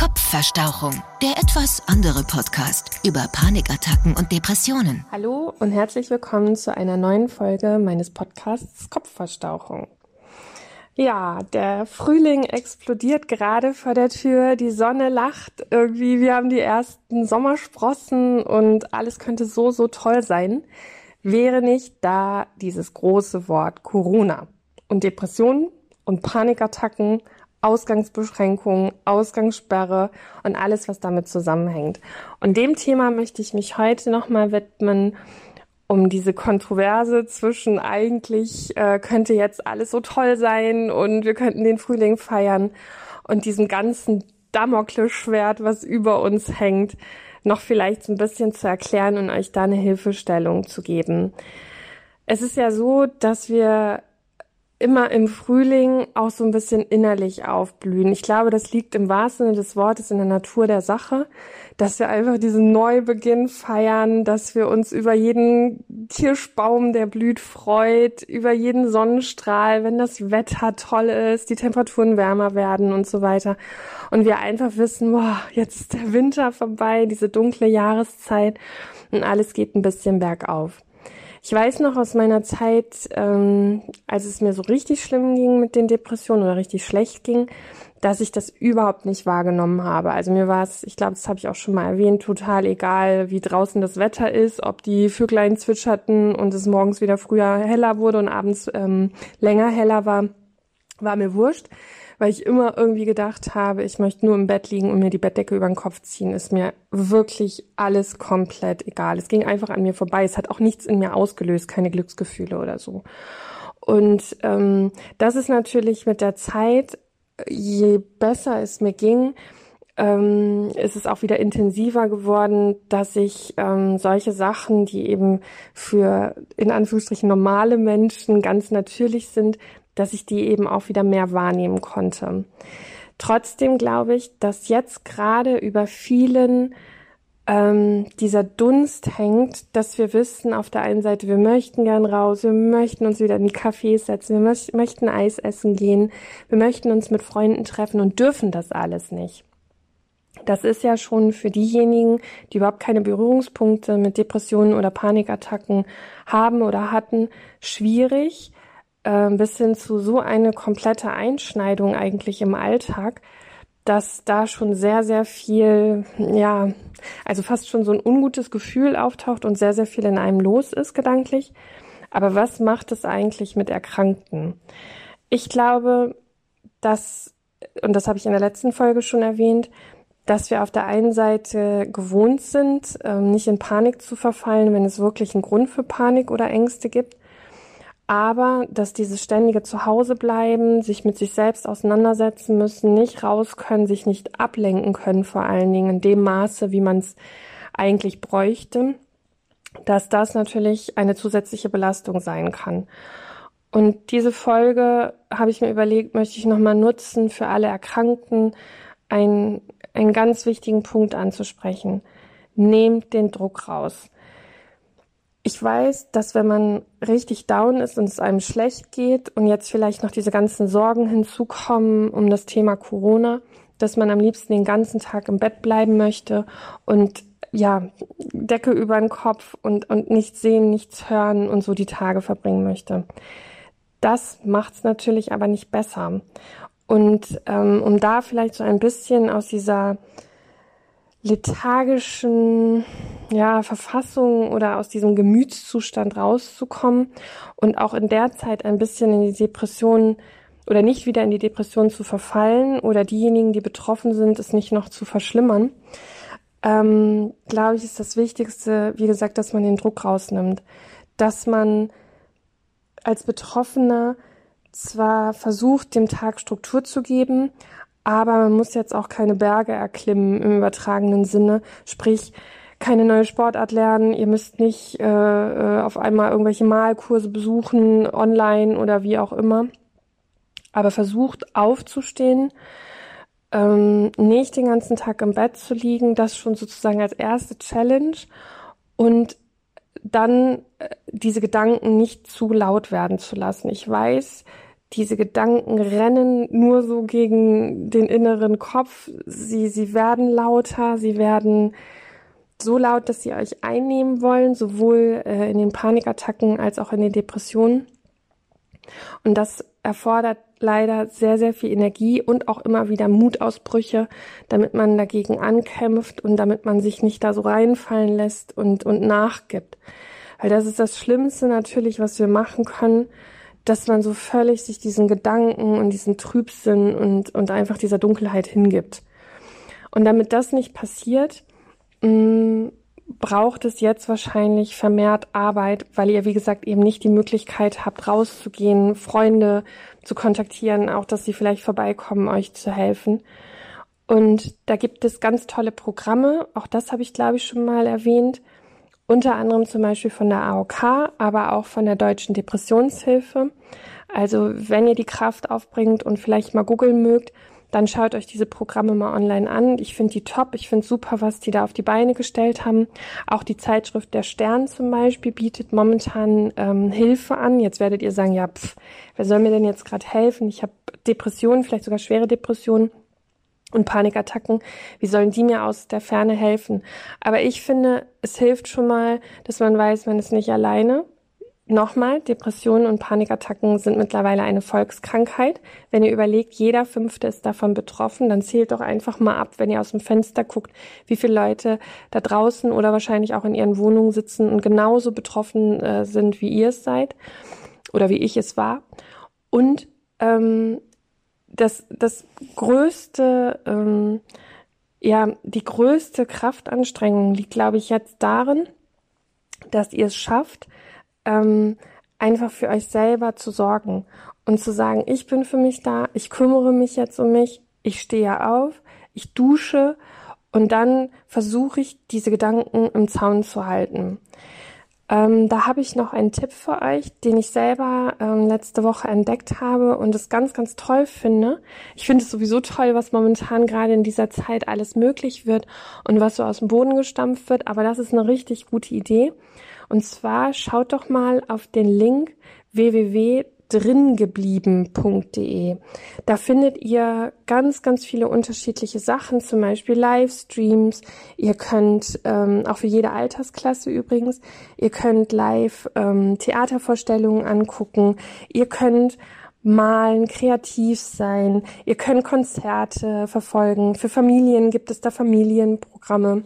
Kopfverstauchung, der etwas andere Podcast über Panikattacken und Depressionen. Hallo und herzlich willkommen zu einer neuen Folge meines Podcasts Kopfverstauchung. Ja, der Frühling explodiert gerade vor der Tür, die Sonne lacht irgendwie, wir haben die ersten Sommersprossen und alles könnte so, so toll sein, wäre nicht da dieses große Wort Corona und Depressionen und Panikattacken, Ausgangsbeschränkungen, Ausgangssperre und alles, was damit zusammenhängt. Und dem Thema möchte ich mich heute nochmal widmen, um diese Kontroverse zwischen eigentlich äh, könnte jetzt alles so toll sein und wir könnten den Frühling feiern und diesem ganzen Damoklesschwert, was über uns hängt, noch vielleicht so ein bisschen zu erklären und euch da eine Hilfestellung zu geben. Es ist ja so, dass wir immer im Frühling auch so ein bisschen innerlich aufblühen. Ich glaube, das liegt im wahrsten Sinne des Wortes in der Natur der Sache, dass wir einfach diesen Neubeginn feiern, dass wir uns über jeden Kirschbaum, der blüht, freut, über jeden Sonnenstrahl, wenn das Wetter toll ist, die Temperaturen wärmer werden und so weiter. Und wir einfach wissen, boah, jetzt ist der Winter vorbei, diese dunkle Jahreszeit und alles geht ein bisschen bergauf. Ich weiß noch aus meiner Zeit, ähm, als es mir so richtig schlimm ging mit den Depressionen oder richtig schlecht ging, dass ich das überhaupt nicht wahrgenommen habe. Also mir war es, ich glaube, das habe ich auch schon mal erwähnt, total egal, wie draußen das Wetter ist, ob die Vöglein zwitscherten und es morgens wieder früher heller wurde und abends ähm, länger heller war, war mir wurscht weil ich immer irgendwie gedacht habe, ich möchte nur im Bett liegen und mir die Bettdecke über den Kopf ziehen, ist mir wirklich alles komplett egal. Es ging einfach an mir vorbei. Es hat auch nichts in mir ausgelöst, keine Glücksgefühle oder so. Und ähm, das ist natürlich mit der Zeit, je besser es mir ging, ähm, ist es auch wieder intensiver geworden, dass ich ähm, solche Sachen, die eben für in Anführungsstrichen normale Menschen ganz natürlich sind, dass ich die eben auch wieder mehr wahrnehmen konnte. Trotzdem glaube ich, dass jetzt gerade über vielen ähm, dieser Dunst hängt, dass wir wissen, auf der einen Seite, wir möchten gern raus, wir möchten uns wieder in die Cafés setzen, wir mö möchten Eis essen gehen, wir möchten uns mit Freunden treffen und dürfen das alles nicht. Das ist ja schon für diejenigen, die überhaupt keine Berührungspunkte mit Depressionen oder Panikattacken haben oder hatten, schwierig, äh, bis hin zu so eine komplette Einschneidung eigentlich im Alltag, dass da schon sehr, sehr viel, ja, also fast schon so ein ungutes Gefühl auftaucht und sehr, sehr viel in einem los ist gedanklich. Aber was macht es eigentlich mit Erkrankten? Ich glaube, dass, und das habe ich in der letzten Folge schon erwähnt, dass wir auf der einen Seite gewohnt sind, ähm, nicht in Panik zu verfallen, wenn es wirklich einen Grund für Panik oder Ängste gibt aber dass dieses ständige Zuhause bleiben, sich mit sich selbst auseinandersetzen müssen, nicht raus können, sich nicht ablenken können, vor allen Dingen in dem Maße, wie man es eigentlich bräuchte, dass das natürlich eine zusätzliche Belastung sein kann. Und diese Folge habe ich mir überlegt, möchte ich nochmal nutzen, für alle Erkrankten einen, einen ganz wichtigen Punkt anzusprechen. Nehmt den Druck raus. Ich weiß, dass wenn man richtig down ist und es einem schlecht geht und jetzt vielleicht noch diese ganzen Sorgen hinzukommen um das Thema Corona, dass man am liebsten den ganzen Tag im Bett bleiben möchte und ja, Decke über den Kopf und, und nichts sehen, nichts hören und so die Tage verbringen möchte. Das macht's natürlich aber nicht besser. Und ähm, um da vielleicht so ein bisschen aus dieser lethargischen ja, Verfassung oder aus diesem Gemütszustand rauszukommen und auch in der Zeit ein bisschen in die Depression oder nicht wieder in die Depression zu verfallen oder diejenigen, die betroffen sind, es nicht noch zu verschlimmern, ähm, glaube ich, ist das Wichtigste, wie gesagt, dass man den Druck rausnimmt, dass man als Betroffener zwar versucht, dem Tag Struktur zu geben, aber man muss jetzt auch keine Berge erklimmen im übertragenen Sinne. Sprich, keine neue Sportart lernen, ihr müsst nicht äh, äh, auf einmal irgendwelche Malkurse besuchen, online oder wie auch immer. Aber versucht aufzustehen, ähm, nicht den ganzen Tag im Bett zu liegen, das schon sozusagen als erste Challenge und dann äh, diese Gedanken nicht zu laut werden zu lassen. Ich weiß, diese Gedanken rennen nur so gegen den inneren Kopf. Sie, sie werden lauter, sie werden so laut, dass sie euch einnehmen wollen, sowohl äh, in den Panikattacken als auch in den Depressionen. Und das erfordert leider sehr, sehr viel Energie und auch immer wieder Mutausbrüche, damit man dagegen ankämpft und damit man sich nicht da so reinfallen lässt und, und nachgibt. Weil das ist das Schlimmste natürlich, was wir machen können, dass man so völlig sich diesen Gedanken und diesen Trübsinn und, und einfach dieser Dunkelheit hingibt. Und damit das nicht passiert, mh, mm, braucht es jetzt wahrscheinlich vermehrt Arbeit, weil ihr, wie gesagt, eben nicht die Möglichkeit habt, rauszugehen, Freunde zu kontaktieren, auch dass sie vielleicht vorbeikommen, euch zu helfen. Und da gibt es ganz tolle Programme, auch das habe ich, glaube ich, schon mal erwähnt, unter anderem zum Beispiel von der AOK, aber auch von der Deutschen Depressionshilfe. Also wenn ihr die Kraft aufbringt und vielleicht mal googeln mögt, dann schaut euch diese Programme mal online an. Ich finde die top. Ich finde super, was die da auf die Beine gestellt haben. Auch die Zeitschrift Der Stern zum Beispiel bietet momentan ähm, Hilfe an. Jetzt werdet ihr sagen, ja, pff, wer soll mir denn jetzt gerade helfen? Ich habe Depressionen, vielleicht sogar schwere Depressionen und Panikattacken, wie sollen die mir aus der Ferne helfen? Aber ich finde, es hilft schon mal, dass man weiß, man ist nicht alleine. Nochmal, Depressionen und Panikattacken sind mittlerweile eine Volkskrankheit. Wenn ihr überlegt, jeder Fünfte ist davon betroffen, dann zählt doch einfach mal ab, wenn ihr aus dem Fenster guckt, wie viele Leute da draußen oder wahrscheinlich auch in ihren Wohnungen sitzen und genauso betroffen äh, sind, wie ihr es seid oder wie ich es war. Und ähm, das, das größte, ähm, ja, die größte Kraftanstrengung liegt, glaube ich, jetzt darin, dass ihr es schafft, ähm, einfach für euch selber zu sorgen und zu sagen, ich bin für mich da, ich kümmere mich jetzt um mich, ich stehe auf, ich dusche und dann versuche ich, diese Gedanken im Zaun zu halten. Ähm, da habe ich noch einen Tipp für euch, den ich selber ähm, letzte Woche entdeckt habe und es ganz, ganz toll finde. Ich finde es sowieso toll, was momentan gerade in dieser Zeit alles möglich wird und was so aus dem Boden gestampft wird, aber das ist eine richtig gute Idee. Und zwar schaut doch mal auf den Link www dringeblieben.de. Da findet ihr ganz, ganz viele unterschiedliche Sachen, zum Beispiel Livestreams. Ihr könnt, ähm, auch für jede Altersklasse übrigens, ihr könnt live ähm, Theatervorstellungen angucken. Ihr könnt malen, kreativ sein. Ihr könnt Konzerte verfolgen. Für Familien gibt es da Familienprogramme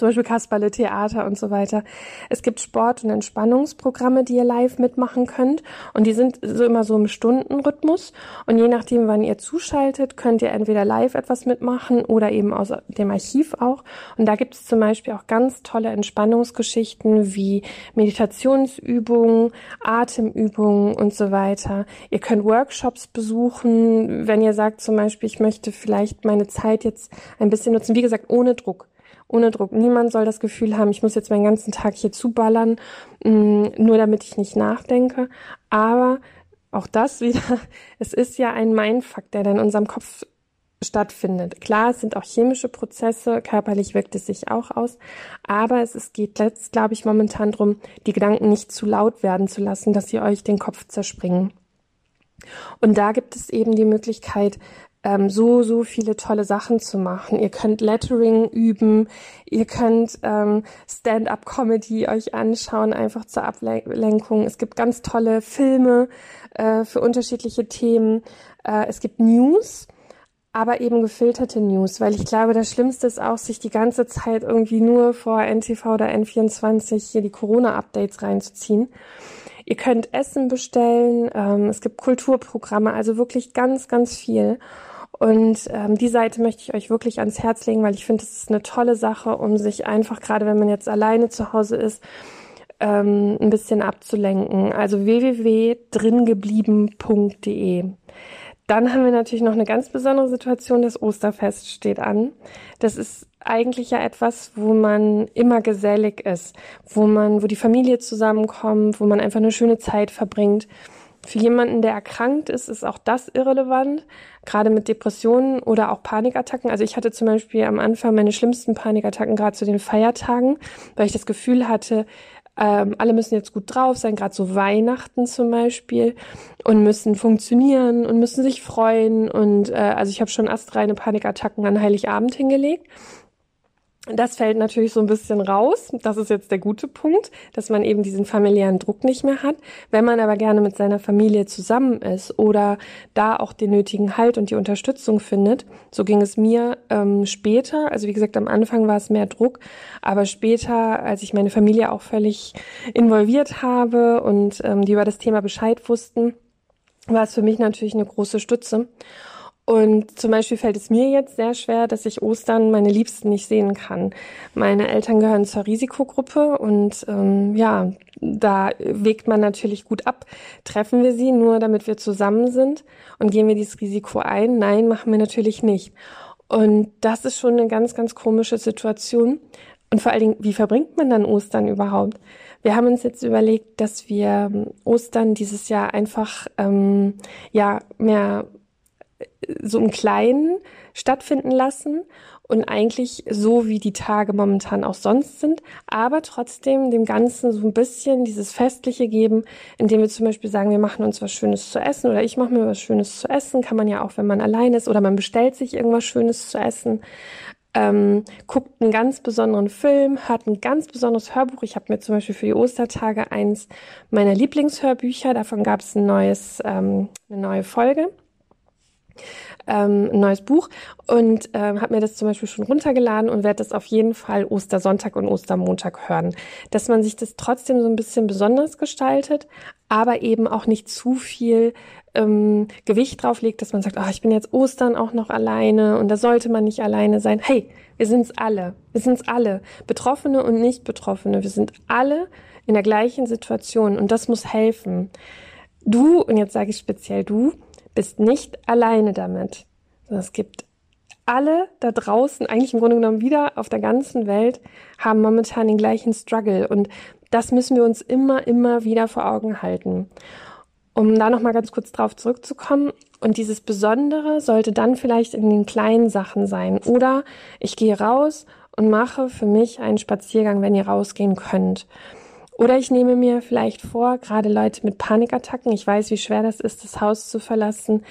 zum Beispiel Kasperle Theater und so weiter. Es gibt Sport- und Entspannungsprogramme, die ihr live mitmachen könnt. Und die sind so immer so im Stundenrhythmus. Und je nachdem, wann ihr zuschaltet, könnt ihr entweder live etwas mitmachen oder eben aus dem Archiv auch. Und da gibt es zum Beispiel auch ganz tolle Entspannungsgeschichten wie Meditationsübungen, Atemübungen und so weiter. Ihr könnt Workshops besuchen, wenn ihr sagt zum Beispiel, ich möchte vielleicht meine Zeit jetzt ein bisschen nutzen, wie gesagt, ohne Druck ohne Druck. Niemand soll das Gefühl haben, ich muss jetzt meinen ganzen Tag hier zuballern, mm, nur damit ich nicht nachdenke. Aber auch das wieder, es ist ja ein Mindfuck, der dann in unserem Kopf stattfindet. Klar, es sind auch chemische Prozesse, körperlich wirkt es sich auch aus, aber es ist, geht jetzt, glaube ich, momentan drum, die Gedanken nicht zu laut werden zu lassen, dass sie euch den Kopf zerspringen. Und da gibt es eben die Möglichkeit, ähm, so, so viele tolle Sachen zu machen. Ihr könnt Lettering üben, ihr könnt ähm, Stand-up-Comedy euch anschauen, einfach zur Ablenkung. Es gibt ganz tolle Filme äh, für unterschiedliche Themen. Äh, es gibt News aber eben gefilterte News, weil ich glaube, das Schlimmste ist auch, sich die ganze Zeit irgendwie nur vor NTV oder N24 hier die Corona-Updates reinzuziehen. Ihr könnt Essen bestellen, ähm, es gibt Kulturprogramme, also wirklich ganz, ganz viel. Und ähm, die Seite möchte ich euch wirklich ans Herz legen, weil ich finde, es ist eine tolle Sache, um sich einfach, gerade wenn man jetzt alleine zu Hause ist, ähm, ein bisschen abzulenken. Also www.dringeblieben.de. Dann haben wir natürlich noch eine ganz besondere Situation. Das Osterfest steht an. Das ist eigentlich ja etwas, wo man immer gesellig ist, wo man, wo die Familie zusammenkommt, wo man einfach eine schöne Zeit verbringt. Für jemanden, der erkrankt ist, ist auch das irrelevant, gerade mit Depressionen oder auch Panikattacken. Also ich hatte zum Beispiel am Anfang meine schlimmsten Panikattacken gerade zu den Feiertagen, weil ich das Gefühl hatte, ähm, alle müssen jetzt gut drauf sein, gerade so Weihnachten zum Beispiel, und müssen funktionieren und müssen sich freuen. Und äh, also ich habe schon astreine Panikattacken an Heiligabend hingelegt. Das fällt natürlich so ein bisschen raus. Das ist jetzt der gute Punkt, dass man eben diesen familiären Druck nicht mehr hat. Wenn man aber gerne mit seiner Familie zusammen ist oder da auch den nötigen Halt und die Unterstützung findet, so ging es mir ähm, später. Also wie gesagt, am Anfang war es mehr Druck, aber später, als ich meine Familie auch völlig involviert habe und ähm, die über das Thema Bescheid wussten, war es für mich natürlich eine große Stütze. Und zum Beispiel fällt es mir jetzt sehr schwer, dass ich Ostern meine Liebsten nicht sehen kann. Meine Eltern gehören zur Risikogruppe und ähm, ja, da wägt man natürlich gut ab. Treffen wir sie nur, damit wir zusammen sind und gehen wir dieses Risiko ein? Nein, machen wir natürlich nicht. Und das ist schon eine ganz, ganz komische Situation. Und vor allen Dingen, wie verbringt man dann Ostern überhaupt? Wir haben uns jetzt überlegt, dass wir ähm, Ostern dieses Jahr einfach ähm, ja mehr so im Kleinen stattfinden lassen und eigentlich so, wie die Tage momentan auch sonst sind, aber trotzdem dem Ganzen so ein bisschen dieses Festliche geben, indem wir zum Beispiel sagen, wir machen uns was Schönes zu essen oder ich mache mir was Schönes zu essen, kann man ja auch, wenn man allein ist oder man bestellt sich irgendwas Schönes zu essen. Ähm, guckt einen ganz besonderen Film, hört ein ganz besonderes Hörbuch. Ich habe mir zum Beispiel für die Ostertage eins meiner Lieblingshörbücher, davon gab es ein neues, ähm, eine neue Folge ähm, ein neues Buch und ähm, habe mir das zum Beispiel schon runtergeladen und werde das auf jeden Fall Ostersonntag und Ostermontag hören. Dass man sich das trotzdem so ein bisschen besonders gestaltet, aber eben auch nicht zu viel ähm, Gewicht drauflegt, dass man sagt, oh, ich bin jetzt Ostern auch noch alleine und da sollte man nicht alleine sein. Hey, wir sind's alle. Wir sind's alle. Betroffene und Nicht-Betroffene. Wir sind alle in der gleichen Situation und das muss helfen. Du, und jetzt sage ich speziell du, bist nicht alleine damit. Es gibt alle da draußen, eigentlich im Grunde genommen wieder auf der ganzen Welt, haben momentan den gleichen Struggle. Und das müssen wir uns immer, immer wieder vor Augen halten. Um da nochmal ganz kurz drauf zurückzukommen. Und dieses Besondere sollte dann vielleicht in den kleinen Sachen sein. Oder ich gehe raus und mache für mich einen Spaziergang, wenn ihr rausgehen könnt. Oder ich nehme mir vielleicht vor, gerade Leute mit Panikattacken, ich weiß, wie schwer das ist, das Haus zu verlassen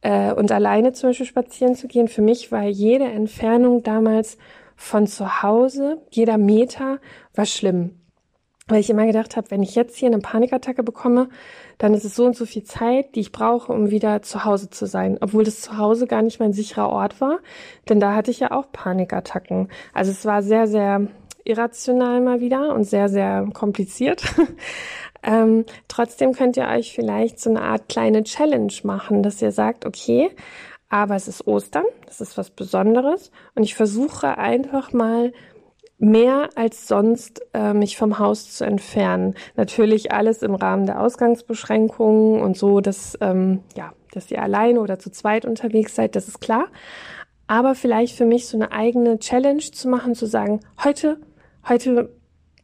äh, und alleine zum Beispiel spazieren zu gehen. Für mich war jede Entfernung damals von zu Hause, jeder Meter war schlimm. Weil ich immer gedacht habe, wenn ich jetzt hier eine Panikattacke bekomme, dann ist es so und so viel Zeit, die ich brauche, um wieder zu Hause zu sein. Obwohl das zu Hause gar nicht mein sicherer Ort war, denn da hatte ich ja auch Panikattacken. Also es war sehr, sehr irrational mal wieder und sehr, sehr kompliziert. ähm, trotzdem könnt ihr euch vielleicht so eine Art kleine Challenge machen, dass ihr sagt, okay, aber es ist Ostern, das ist was Besonderes und ich versuche einfach mal mehr als sonst äh, mich vom Haus zu entfernen. Natürlich alles im Rahmen der Ausgangsbeschränkungen und so, dass ähm, ja, dass ihr alleine oder zu zweit unterwegs seid, das ist klar. Aber vielleicht für mich so eine eigene Challenge zu machen, zu sagen, heute Heute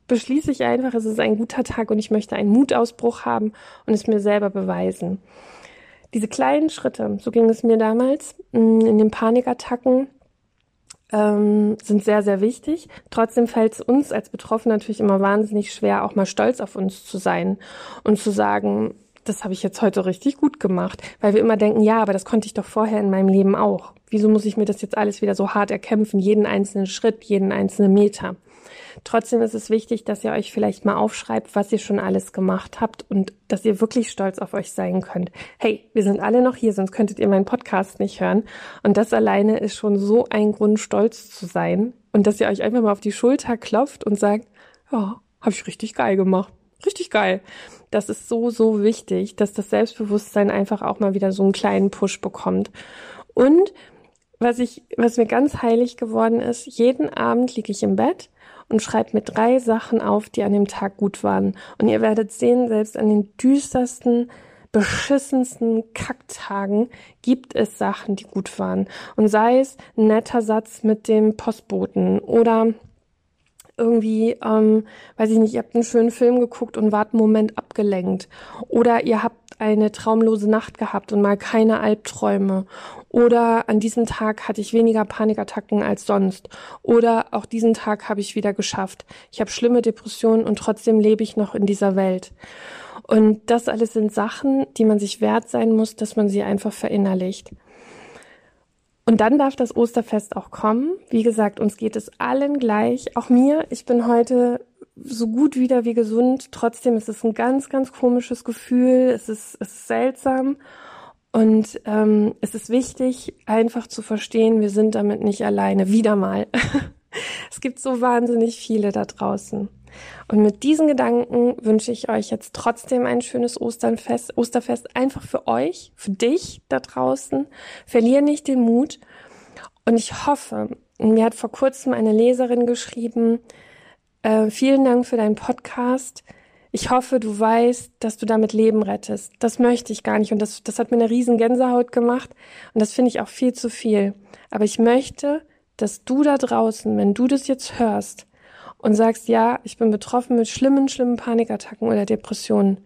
beschließe ich einfach, es ist ein guter Tag und ich möchte einen Mutausbruch haben und es mir selber beweisen. Diese kleinen Schritte, so ging es mir damals mm, in den Panikattacken, ähm, sind sehr, sehr wichtig. Trotzdem fällt es uns als Betroffenen natürlich immer wahnsinnig schwer, auch mal stolz auf uns zu sein und zu sagen, das habe ich jetzt heute richtig gut gemacht, weil wir immer denken, ja, aber das konnte ich doch vorher in meinem Leben auch. Wieso muss ich mir das jetzt alles wieder so hart erkämpfen, jeden einzelnen Schritt, jeden einzelnen Meter? Trotzdem ist es wichtig, dass ihr euch vielleicht mal aufschreibt, was ihr schon alles gemacht habt und dass ihr wirklich stolz auf euch sein könnt. Hey, wir sind alle noch hier, sonst könntet ihr meinen Podcast nicht hören. Und das alleine ist schon so ein Grund, stolz zu sein. Und dass ihr euch einfach mal auf die Schulter klopft und sagt, ja, habe ich richtig geil gemacht. Richtig geil. Das ist so, so wichtig, dass das Selbstbewusstsein einfach auch mal wieder so einen kleinen Push bekommt. Und was ich, was mir ganz heilig geworden ist, jeden Abend liege ich im Bett und schreibt mir drei Sachen auf, die an dem Tag gut waren. Und ihr werdet sehen, selbst an den düstersten, beschissensten Kacktagen gibt es Sachen, die gut waren. Und sei es ein netter Satz mit dem Postboten oder irgendwie, ähm, weiß ich nicht, ihr habt einen schönen Film geguckt und wart einen Moment abgelenkt. Oder ihr habt eine traumlose Nacht gehabt und mal keine Albträume. Oder an diesem Tag hatte ich weniger Panikattacken als sonst. Oder auch diesen Tag habe ich wieder geschafft. Ich habe schlimme Depressionen und trotzdem lebe ich noch in dieser Welt. Und das alles sind Sachen, die man sich wert sein muss, dass man sie einfach verinnerlicht. Und dann darf das Osterfest auch kommen. Wie gesagt, uns geht es allen gleich. Auch mir. Ich bin heute so gut wieder wie gesund. Trotzdem ist es ein ganz, ganz komisches Gefühl. Es ist, es ist seltsam. Und ähm, es ist wichtig, einfach zu verstehen, wir sind damit nicht alleine. Wieder mal. es gibt so wahnsinnig viele da draußen. Und mit diesen Gedanken wünsche ich euch jetzt trotzdem ein schönes Osternfest, Osterfest einfach für euch, für dich da draußen. Verlier nicht den Mut. Und ich hoffe, mir hat vor kurzem eine Leserin geschrieben, äh, vielen Dank für deinen Podcast. Ich hoffe, du weißt, dass du damit Leben rettest. Das möchte ich gar nicht. Und das, das hat mir eine riesen Gänsehaut gemacht. Und das finde ich auch viel zu viel. Aber ich möchte, dass du da draußen, wenn du das jetzt hörst, und sagst, ja, ich bin betroffen mit schlimmen, schlimmen Panikattacken oder Depressionen,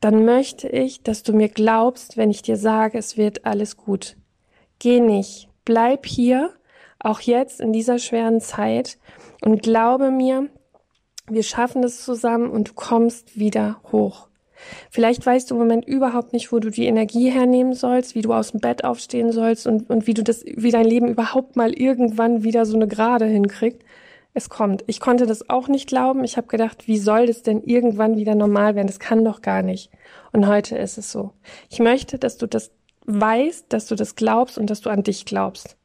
dann möchte ich, dass du mir glaubst, wenn ich dir sage, es wird alles gut. Geh nicht, bleib hier, auch jetzt in dieser schweren Zeit und glaube mir, wir schaffen das zusammen und du kommst wieder hoch. Vielleicht weißt du im Moment überhaupt nicht, wo du die Energie hernehmen sollst, wie du aus dem Bett aufstehen sollst und, und wie du das, wie dein Leben überhaupt mal irgendwann wieder so eine Gerade hinkriegt es kommt. Ich konnte das auch nicht glauben. Ich habe gedacht, wie soll das denn irgendwann wieder normal werden? Das kann doch gar nicht. Und heute ist es so. Ich möchte, dass du das weißt, dass du das glaubst und dass du an dich glaubst.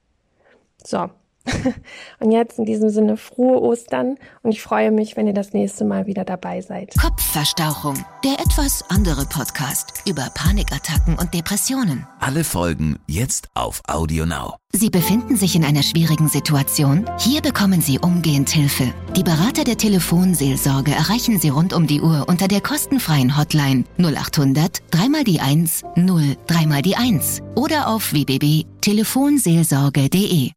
So, Und jetzt in diesem Sinne frohe Ostern und ich freue mich, wenn ihr das nächste Mal wieder dabei seid. Kopfverstauchung, der etwas andere Podcast über Panikattacken und Depressionen. Alle Folgen jetzt auf Audio Now. Sie befinden sich in einer schwierigen Situation? Hier bekommen Sie umgehend Hilfe. Die Berater der Telefonseelsorge erreichen Sie rund um die Uhr unter der kostenfreien Hotline 0800 3 die 1 0 3 die 1 oder auf www.telefonseelsorge.de.